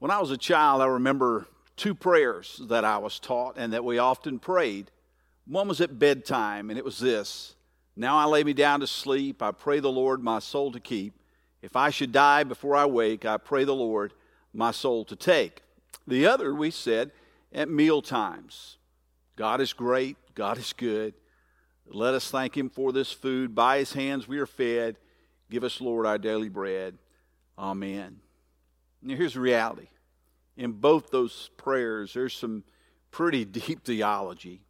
When I was a child, I remember two prayers that I was taught and that we often prayed. One was at bedtime, and it was this Now I lay me down to sleep. I pray the Lord my soul to keep. If I should die before I wake, I pray the Lord my soul to take. The other, we said, at meal times. God is great. God is good. Let us thank Him for this food. By His hands we are fed. Give us, Lord, our daily bread. Amen. Now, here's the reality. In both those prayers, there's some pretty deep theology.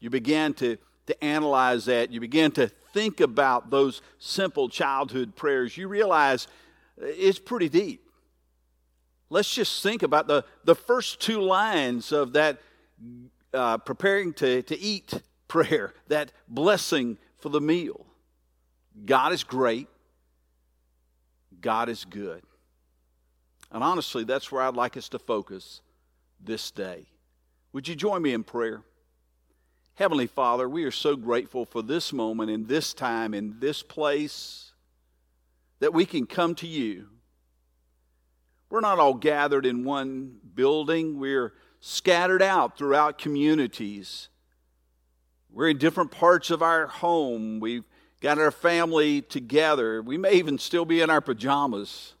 You begin to, to analyze that. You begin to think about those simple childhood prayers. You realize it's pretty deep. Let's just think about the, the first two lines of that uh, preparing to, to eat prayer, that blessing for the meal. God is great. God is good. And honestly, that's where I'd like us to focus this day. Would you join me in prayer? Heavenly Father, we are so grateful for this moment in this time, in this place, that we can come to you. We're not all gathered in one building, we're scattered out throughout communities. We're in different parts of our home. We've got our family together. We may even still be in our pajamas.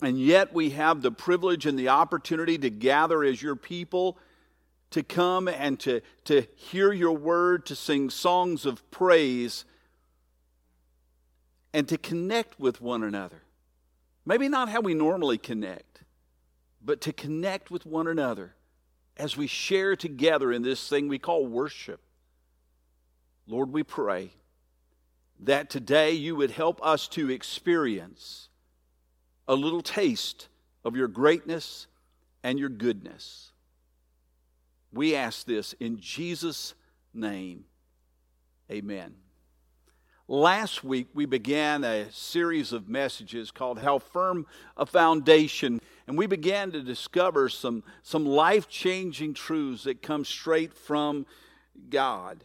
And yet we have the privilege and the opportunity to gather as your people, to come and to, to hear your word, to sing songs of praise, and to connect with one another. Maybe not how we normally connect, but to connect with one another as we share together in this thing we call worship. Lord, we pray that today you would help us to experience a little taste of your greatness and your goodness. We ask this in Jesus' name. Amen. Last week, we began a series of messages called How Firm a Foundation. And we began to discover some, some life changing truths that come straight from God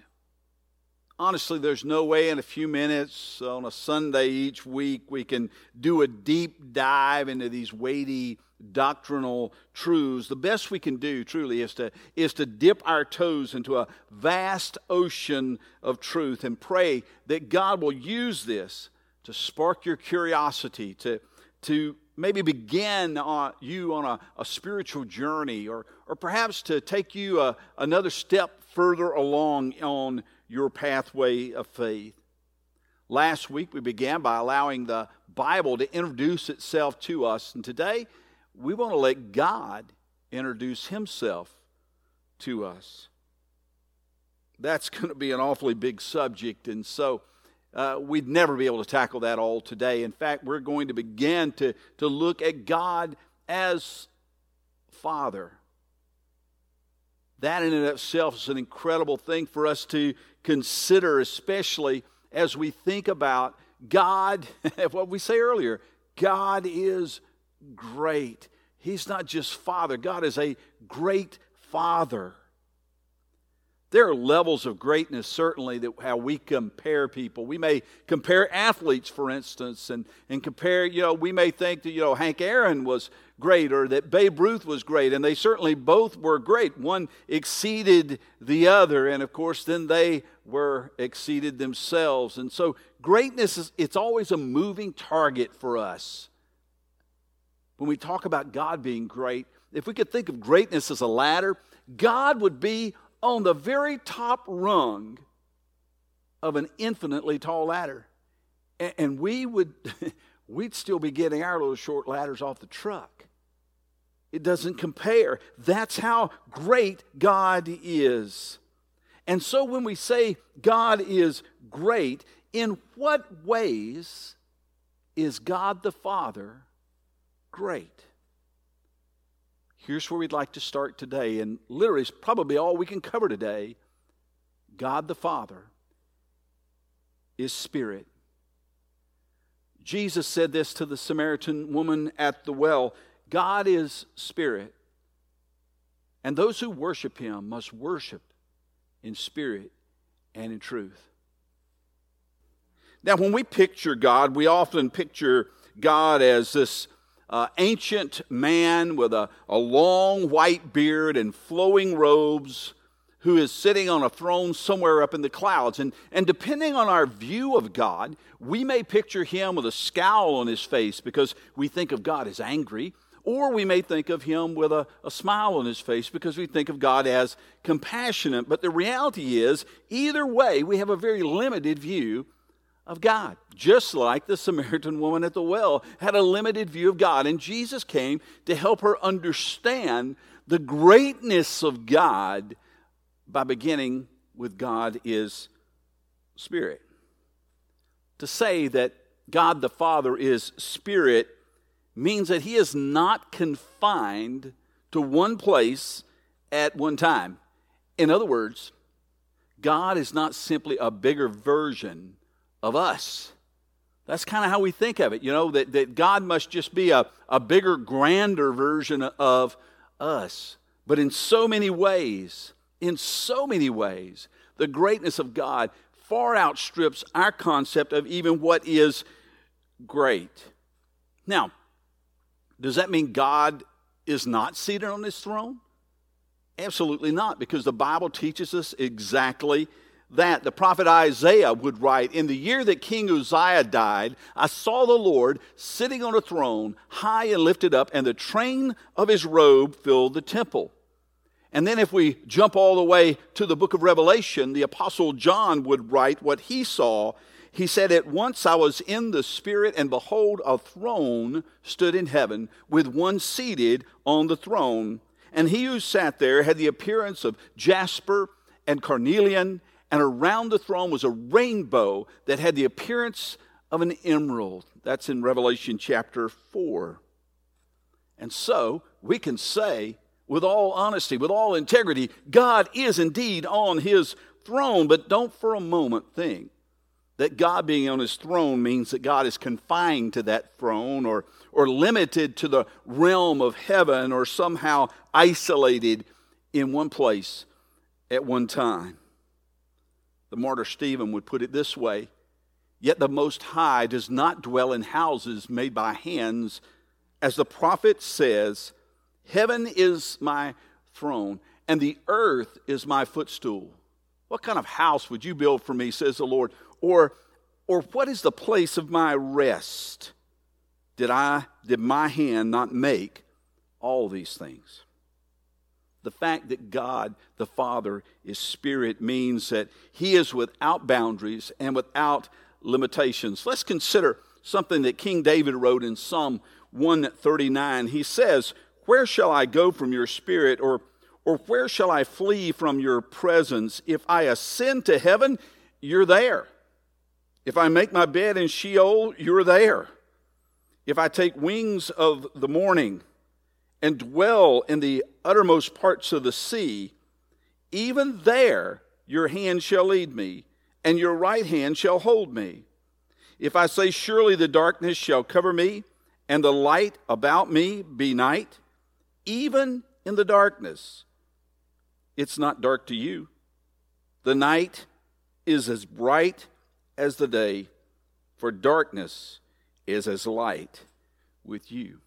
honestly, there's no way in a few minutes on a Sunday each week we can do a deep dive into these weighty doctrinal truths. The best we can do, truly, is to, is to dip our toes into a vast ocean of truth and pray that God will use this to spark your curiosity, to, to maybe begin on, you on a, a spiritual journey, or, or perhaps to take you a, another step further along on your pathway of faith. Last week, we began by allowing the Bible to introduce itself to us. And today, we want to let God introduce Himself to us. That's going to be an awfully big subject. And so, uh, we'd never be able to tackle that all today. In fact, we're going to begin to, to look at God as Father. That in and of itself is an incredible thing for us to consider, especially as we think about God, what we say earlier God is great. He's not just Father, God is a great Father. There are levels of greatness, certainly, that how we compare people. We may compare athletes, for instance, and, and compare, you know, we may think that, you know, Hank Aaron was great or that Babe Ruth was great, and they certainly both were great. One exceeded the other, and of course, then they were exceeded themselves. And so, greatness is, it's always a moving target for us. When we talk about God being great, if we could think of greatness as a ladder, God would be on the very top rung of an infinitely tall ladder. And, we would we'd still be getting our little short ladders off the truck. It doesn't compare. That's how great God is. And so when we say God is great, in what ways is God the Father great? Here's where we'd like to start today, and literally, it's probably all we can cover today. God the Father is Spirit. Jesus said this to the Samaritan woman at the well God is Spirit, and those who worship Him must worship in spirit and in truth. Now, when we picture God, we often picture God as this uh, ancient man with a, a long white beard and flowing robes who is sitting on a throne somewhere up in the clouds. And, and depending on our view of God, we may picture him with a scowl on his face because we think of God as angry, or we may think of him with a, a smile on his face because we think of God as compassionate. But the reality is, either way, we have a very limited view of God. Just like the Samaritan woman at the well had a limited view of God. And Jesus came to help her understand the greatness of God by beginning with God is Spirit. To say that God the Father is Spirit means that He is not confined to one place at one time. In other words, God is not simply a bigger version of us. That's kind of how we think of it, you know, that, that God must just be a, a bigger, grander version of us. But in so many ways, in so many ways, the greatness of God far outstrips our concept of even what is great. Now, does that mean God is not seated on his throne? Absolutely not, because the Bible teaches us exactly that. The prophet Isaiah would write In the year that King Uzziah died, I saw the Lord sitting on a throne, high and lifted up, and the train of his robe filled the temple. And then, if we jump all the way to the book of Revelation, the Apostle John would write what he saw. He said, At once I was in the Spirit, and behold, a throne stood in heaven, with one seated on the throne. And he who sat there had the appearance of jasper and carnelian, and around the throne was a rainbow that had the appearance of an emerald. That's in Revelation chapter 4. And so we can say with all honesty, with all integrity, God is indeed on his throne, but don't for a moment think that God being on his throne means that God is confined to that throne or, or limited to the realm of heaven or somehow isolated in one place at one time. The martyr Stephen would put it this way Yet the Most High does not dwell in houses made by hands, as the prophet says, Heaven is my throne, and the earth is my footstool. What kind of house would you build for me, says the Lord? Or, or what is the place of my rest? Did I did my hand not make all these things? The fact that God the Father is spirit means that he is without boundaries and without limitations. Let's consider something that King David wrote in Psalm 139. He says, where shall I go from your spirit, or, or where shall I flee from your presence? If I ascend to heaven, you're there. If I make my bed in Sheol, you're there. If I take wings of the morning and dwell in the uttermost parts of the sea, even there your hand shall lead me, and your right hand shall hold me. If I say, Surely the darkness shall cover me, and the light about me be night, even in the darkness. It's not dark to you. The night is as bright as the day, for darkness is as light with you.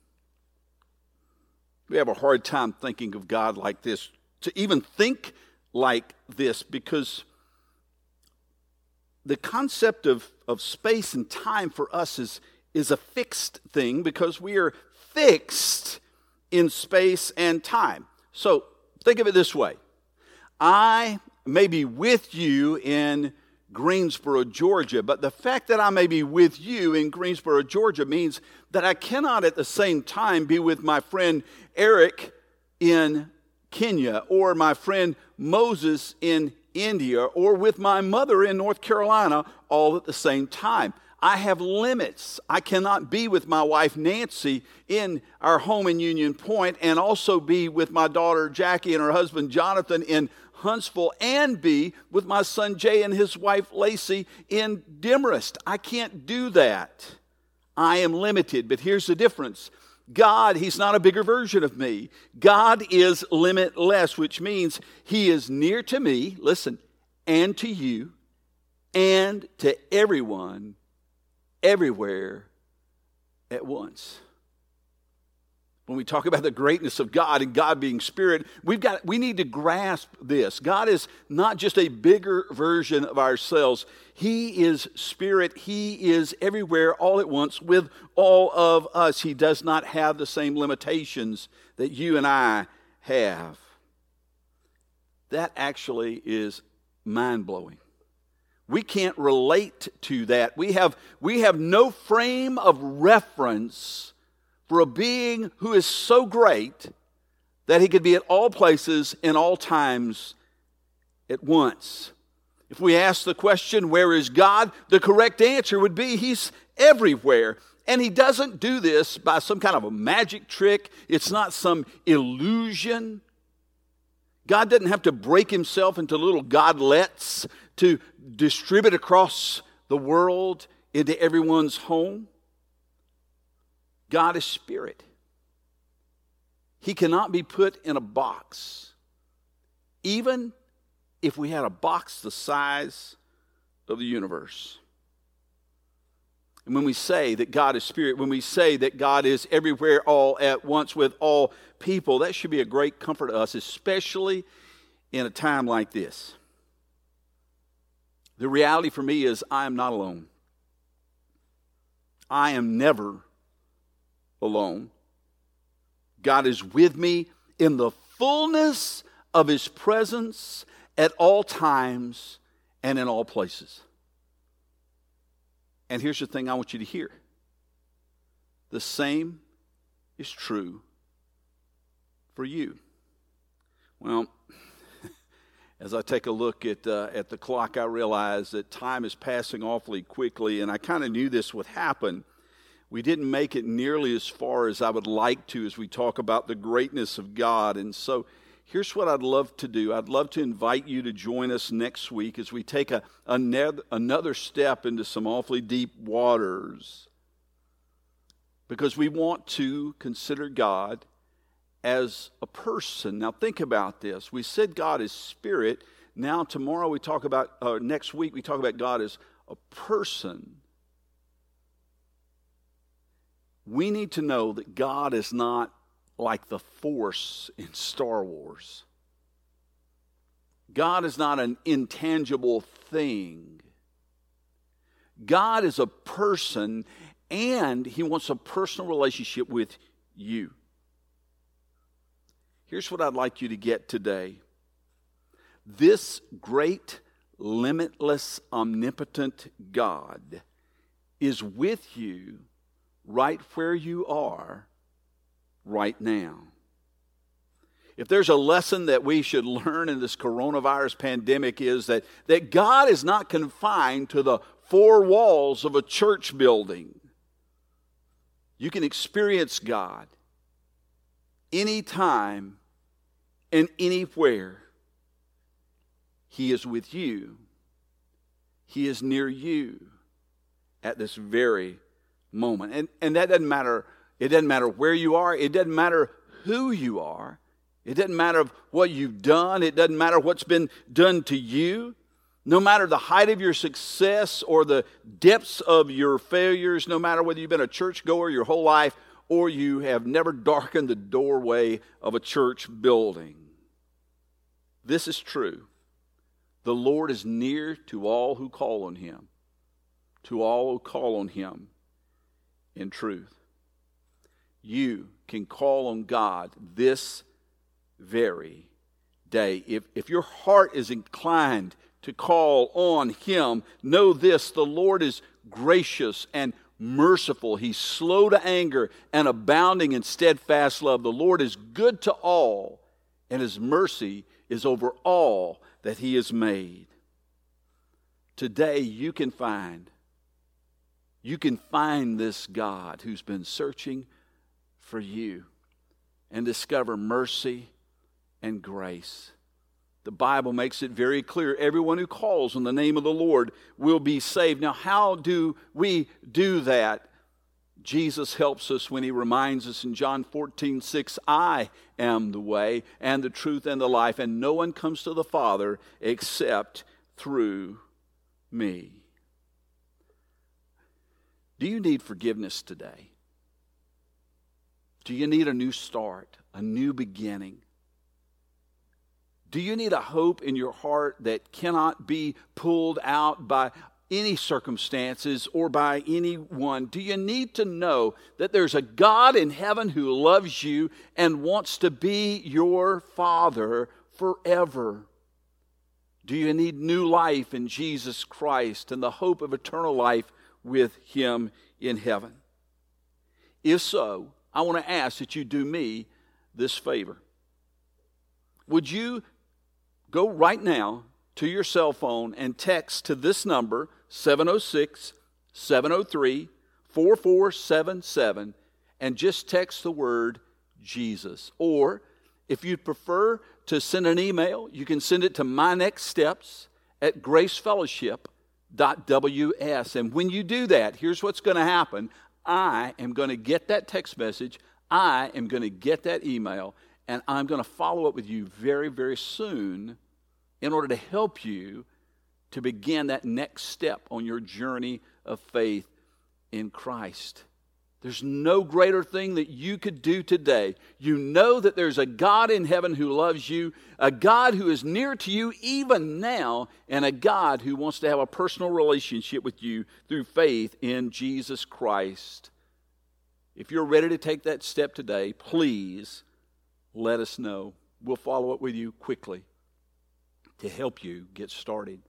We have a hard time thinking of God like this, to even think like this, because the concept of, of space and time for us is, is a fixed thing because we are fixed in space and time. So think of it this way I may be with you in Greensboro, Georgia, but the fact that I may be with you in Greensboro, Georgia means that I cannot at the same time be with my friend Eric in Kenya or my friend Moses in India or with my mother in North Carolina all at the same time. I have limits. I cannot be with my wife Nancy in our home in Union Point and also be with my daughter Jackie and her husband Jonathan in Huntsville and be with my son Jay and his wife Lacey in Demorest. I can't do that. I am limited, but here's the difference. God, He's not a bigger version of me. God is limitless, which means He is near to me, listen, and to you, and to everyone everywhere at once. When we talk about the greatness of God and God being spirit, we've got we need to grasp this. God is not just a bigger version of ourselves. He is spirit. He is everywhere all at once with all of us. He does not have the same limitations that you and I have. That actually is mind-blowing. We can't relate to that. We have, we have no frame of reference for a being who is so great that he could be at all places in all times at once. If we ask the question, Where is God? the correct answer would be He's everywhere. And He doesn't do this by some kind of a magic trick, it's not some illusion. God doesn't have to break Himself into little godlets to distribute across the world into everyone's home. God is spirit. He cannot be put in a box. Even if we had a box the size of the universe. And when we say that God is spirit, when we say that God is everywhere all at once with all people, that should be a great comfort to us, especially in a time like this. The reality for me is I am not alone. I am never alone. God is with me in the fullness of His presence at all times and in all places. And here's the thing I want you to hear the same is true for you. Well, as I take a look at, uh, at the clock, I realize that time is passing awfully quickly, and I kind of knew this would happen we didn't make it nearly as far as I would like to as we talk about the greatness of God. And so here's what I'd love to do I'd love to invite you to join us next week as we take a, another step into some awfully deep waters. Because we want to consider God as a person. Now, think about this. We said God is spirit. Now, tomorrow we talk about, uh, next week we talk about God as a person we need to know that God is not like the Force in Star Wars. God is not an intangible thing. God is a person, and He wants a personal relationship with you. Here's what I'd like you to get today this great, limitless, omnipotent God is with you right where you are right now. If there's a lesson that we should learn in this coronavirus pandemic is that, that God is not confined to the four walls of a church building. You can experience God anytime and anywhere. He is with you. He is near you at this very moment. And, and that doesn't matter. It doesn't matter where you are. It doesn't matter who you are. It doesn't matter what you've done. It doesn't matter what's been done to you. No matter the height of your success or the depths of your failures, no matter whether you've been a churchgoer your whole life or you have never darkened the doorway of a church building. This is true. The Lord is near to all who call on him. To all who call on him in truth. You can call on God this very day. If, if your heart is inclined to call on Him, know this the Lord is gracious and merciful. He's slow to anger and abounding in steadfast love. The Lord is good to all, and His mercy is over all that He has made. Today, you can find you can find this God who's been searching for you and discover mercy and grace. The Bible makes it very clear everyone who calls on the name of the Lord will be saved. Now, how do we do that? Jesus helps us when he reminds us in John 14, 6, I am the way and the truth and the life, and no one comes to the Father except through me. Do you need forgiveness today? Do you need a new start, a new beginning? Do you need a hope in your heart that cannot be pulled out by any circumstances or by anyone? Do you need to know that there's a God in heaven who loves you and wants to be your Father forever? Do you need new life in Jesus Christ and the hope of eternal life with Him in heaven? If so, I want to ask that you do me this favor. Would you go right now to your cell phone and text to this number, 706 703 4477, and just text the word Jesus. Or if you'd prefer to send an email, you can send it to my next steps at gracefellowship.ws. And when you do that, here's what's going to happen I am going to get that text message, I am going to get that email, and I'm going to follow up with you very, very soon in order to help you to begin that next step on your journey of faith in Christ. There's no greater thing that you could do today. You know that there's a God in heaven who loves you, a God who is near to you even now, and a God who wants to have a personal relationship with you through faith in Jesus Christ. If you're ready to take that step today, please let us know. We'll follow up with you quickly to help you get started.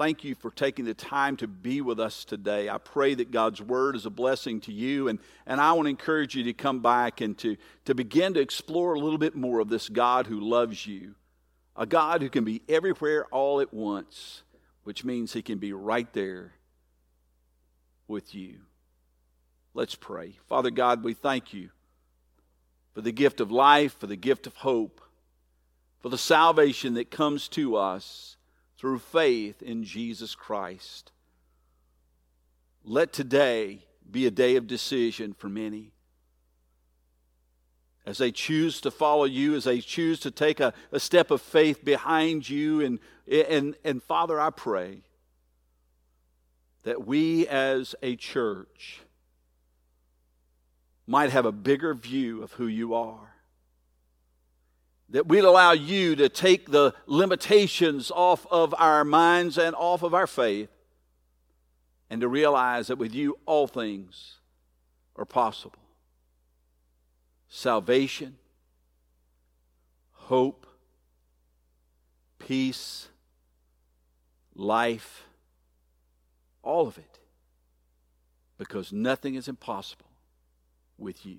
Thank you for taking the time to be with us today. I pray that God's word is a blessing to you, and, and I want to encourage you to come back and to, to begin to explore a little bit more of this God who loves you, a God who can be everywhere all at once, which means he can be right there with you. Let's pray. Father God, we thank you for the gift of life, for the gift of hope for the salvation that comes to us through faith in Jesus Christ. Let today be a day of decision for many. As they choose to follow you, as they choose to take a, a step of faith behind you, and, and, and Father, I pray that we as a church might have a bigger view of who you are that we'd allow you to take the limitations off of our minds and off of our faith, and to realize that with you all things are possible. Salvation, hope, peace, life, all of it, because nothing is impossible with you.